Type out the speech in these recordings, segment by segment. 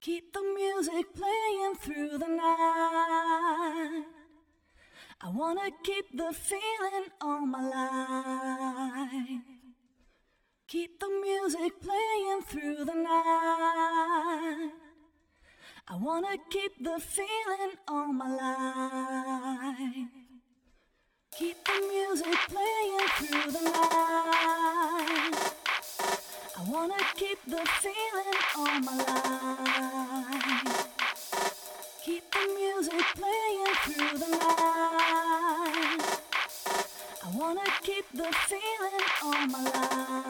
Keep the music playing through the night. I wanna keep the feeling all my life. Keep the music playing through the night. I wanna keep the feeling all my life. Keep the music playing through the night. Wanna keep the feeling all my life. Keep the music playing through the night. I wanna keep the feeling all my life.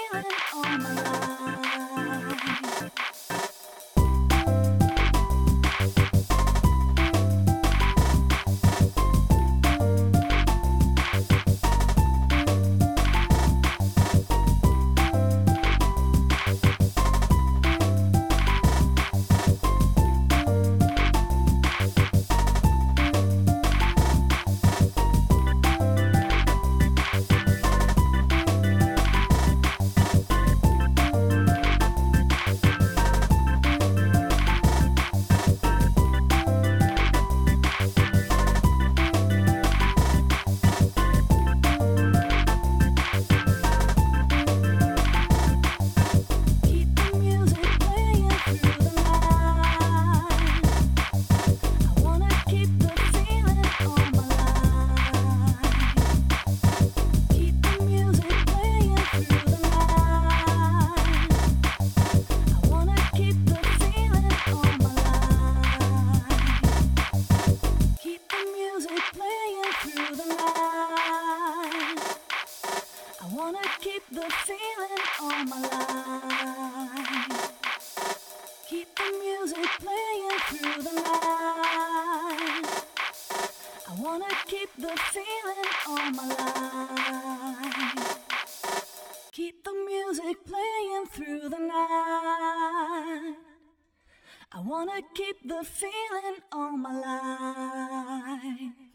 through the night. I wanna keep the feeling all my life. Keep the music playing through the night. I wanna keep the feeling all my life. Keep the music playing through the night. I wanna keep the feeling all my life.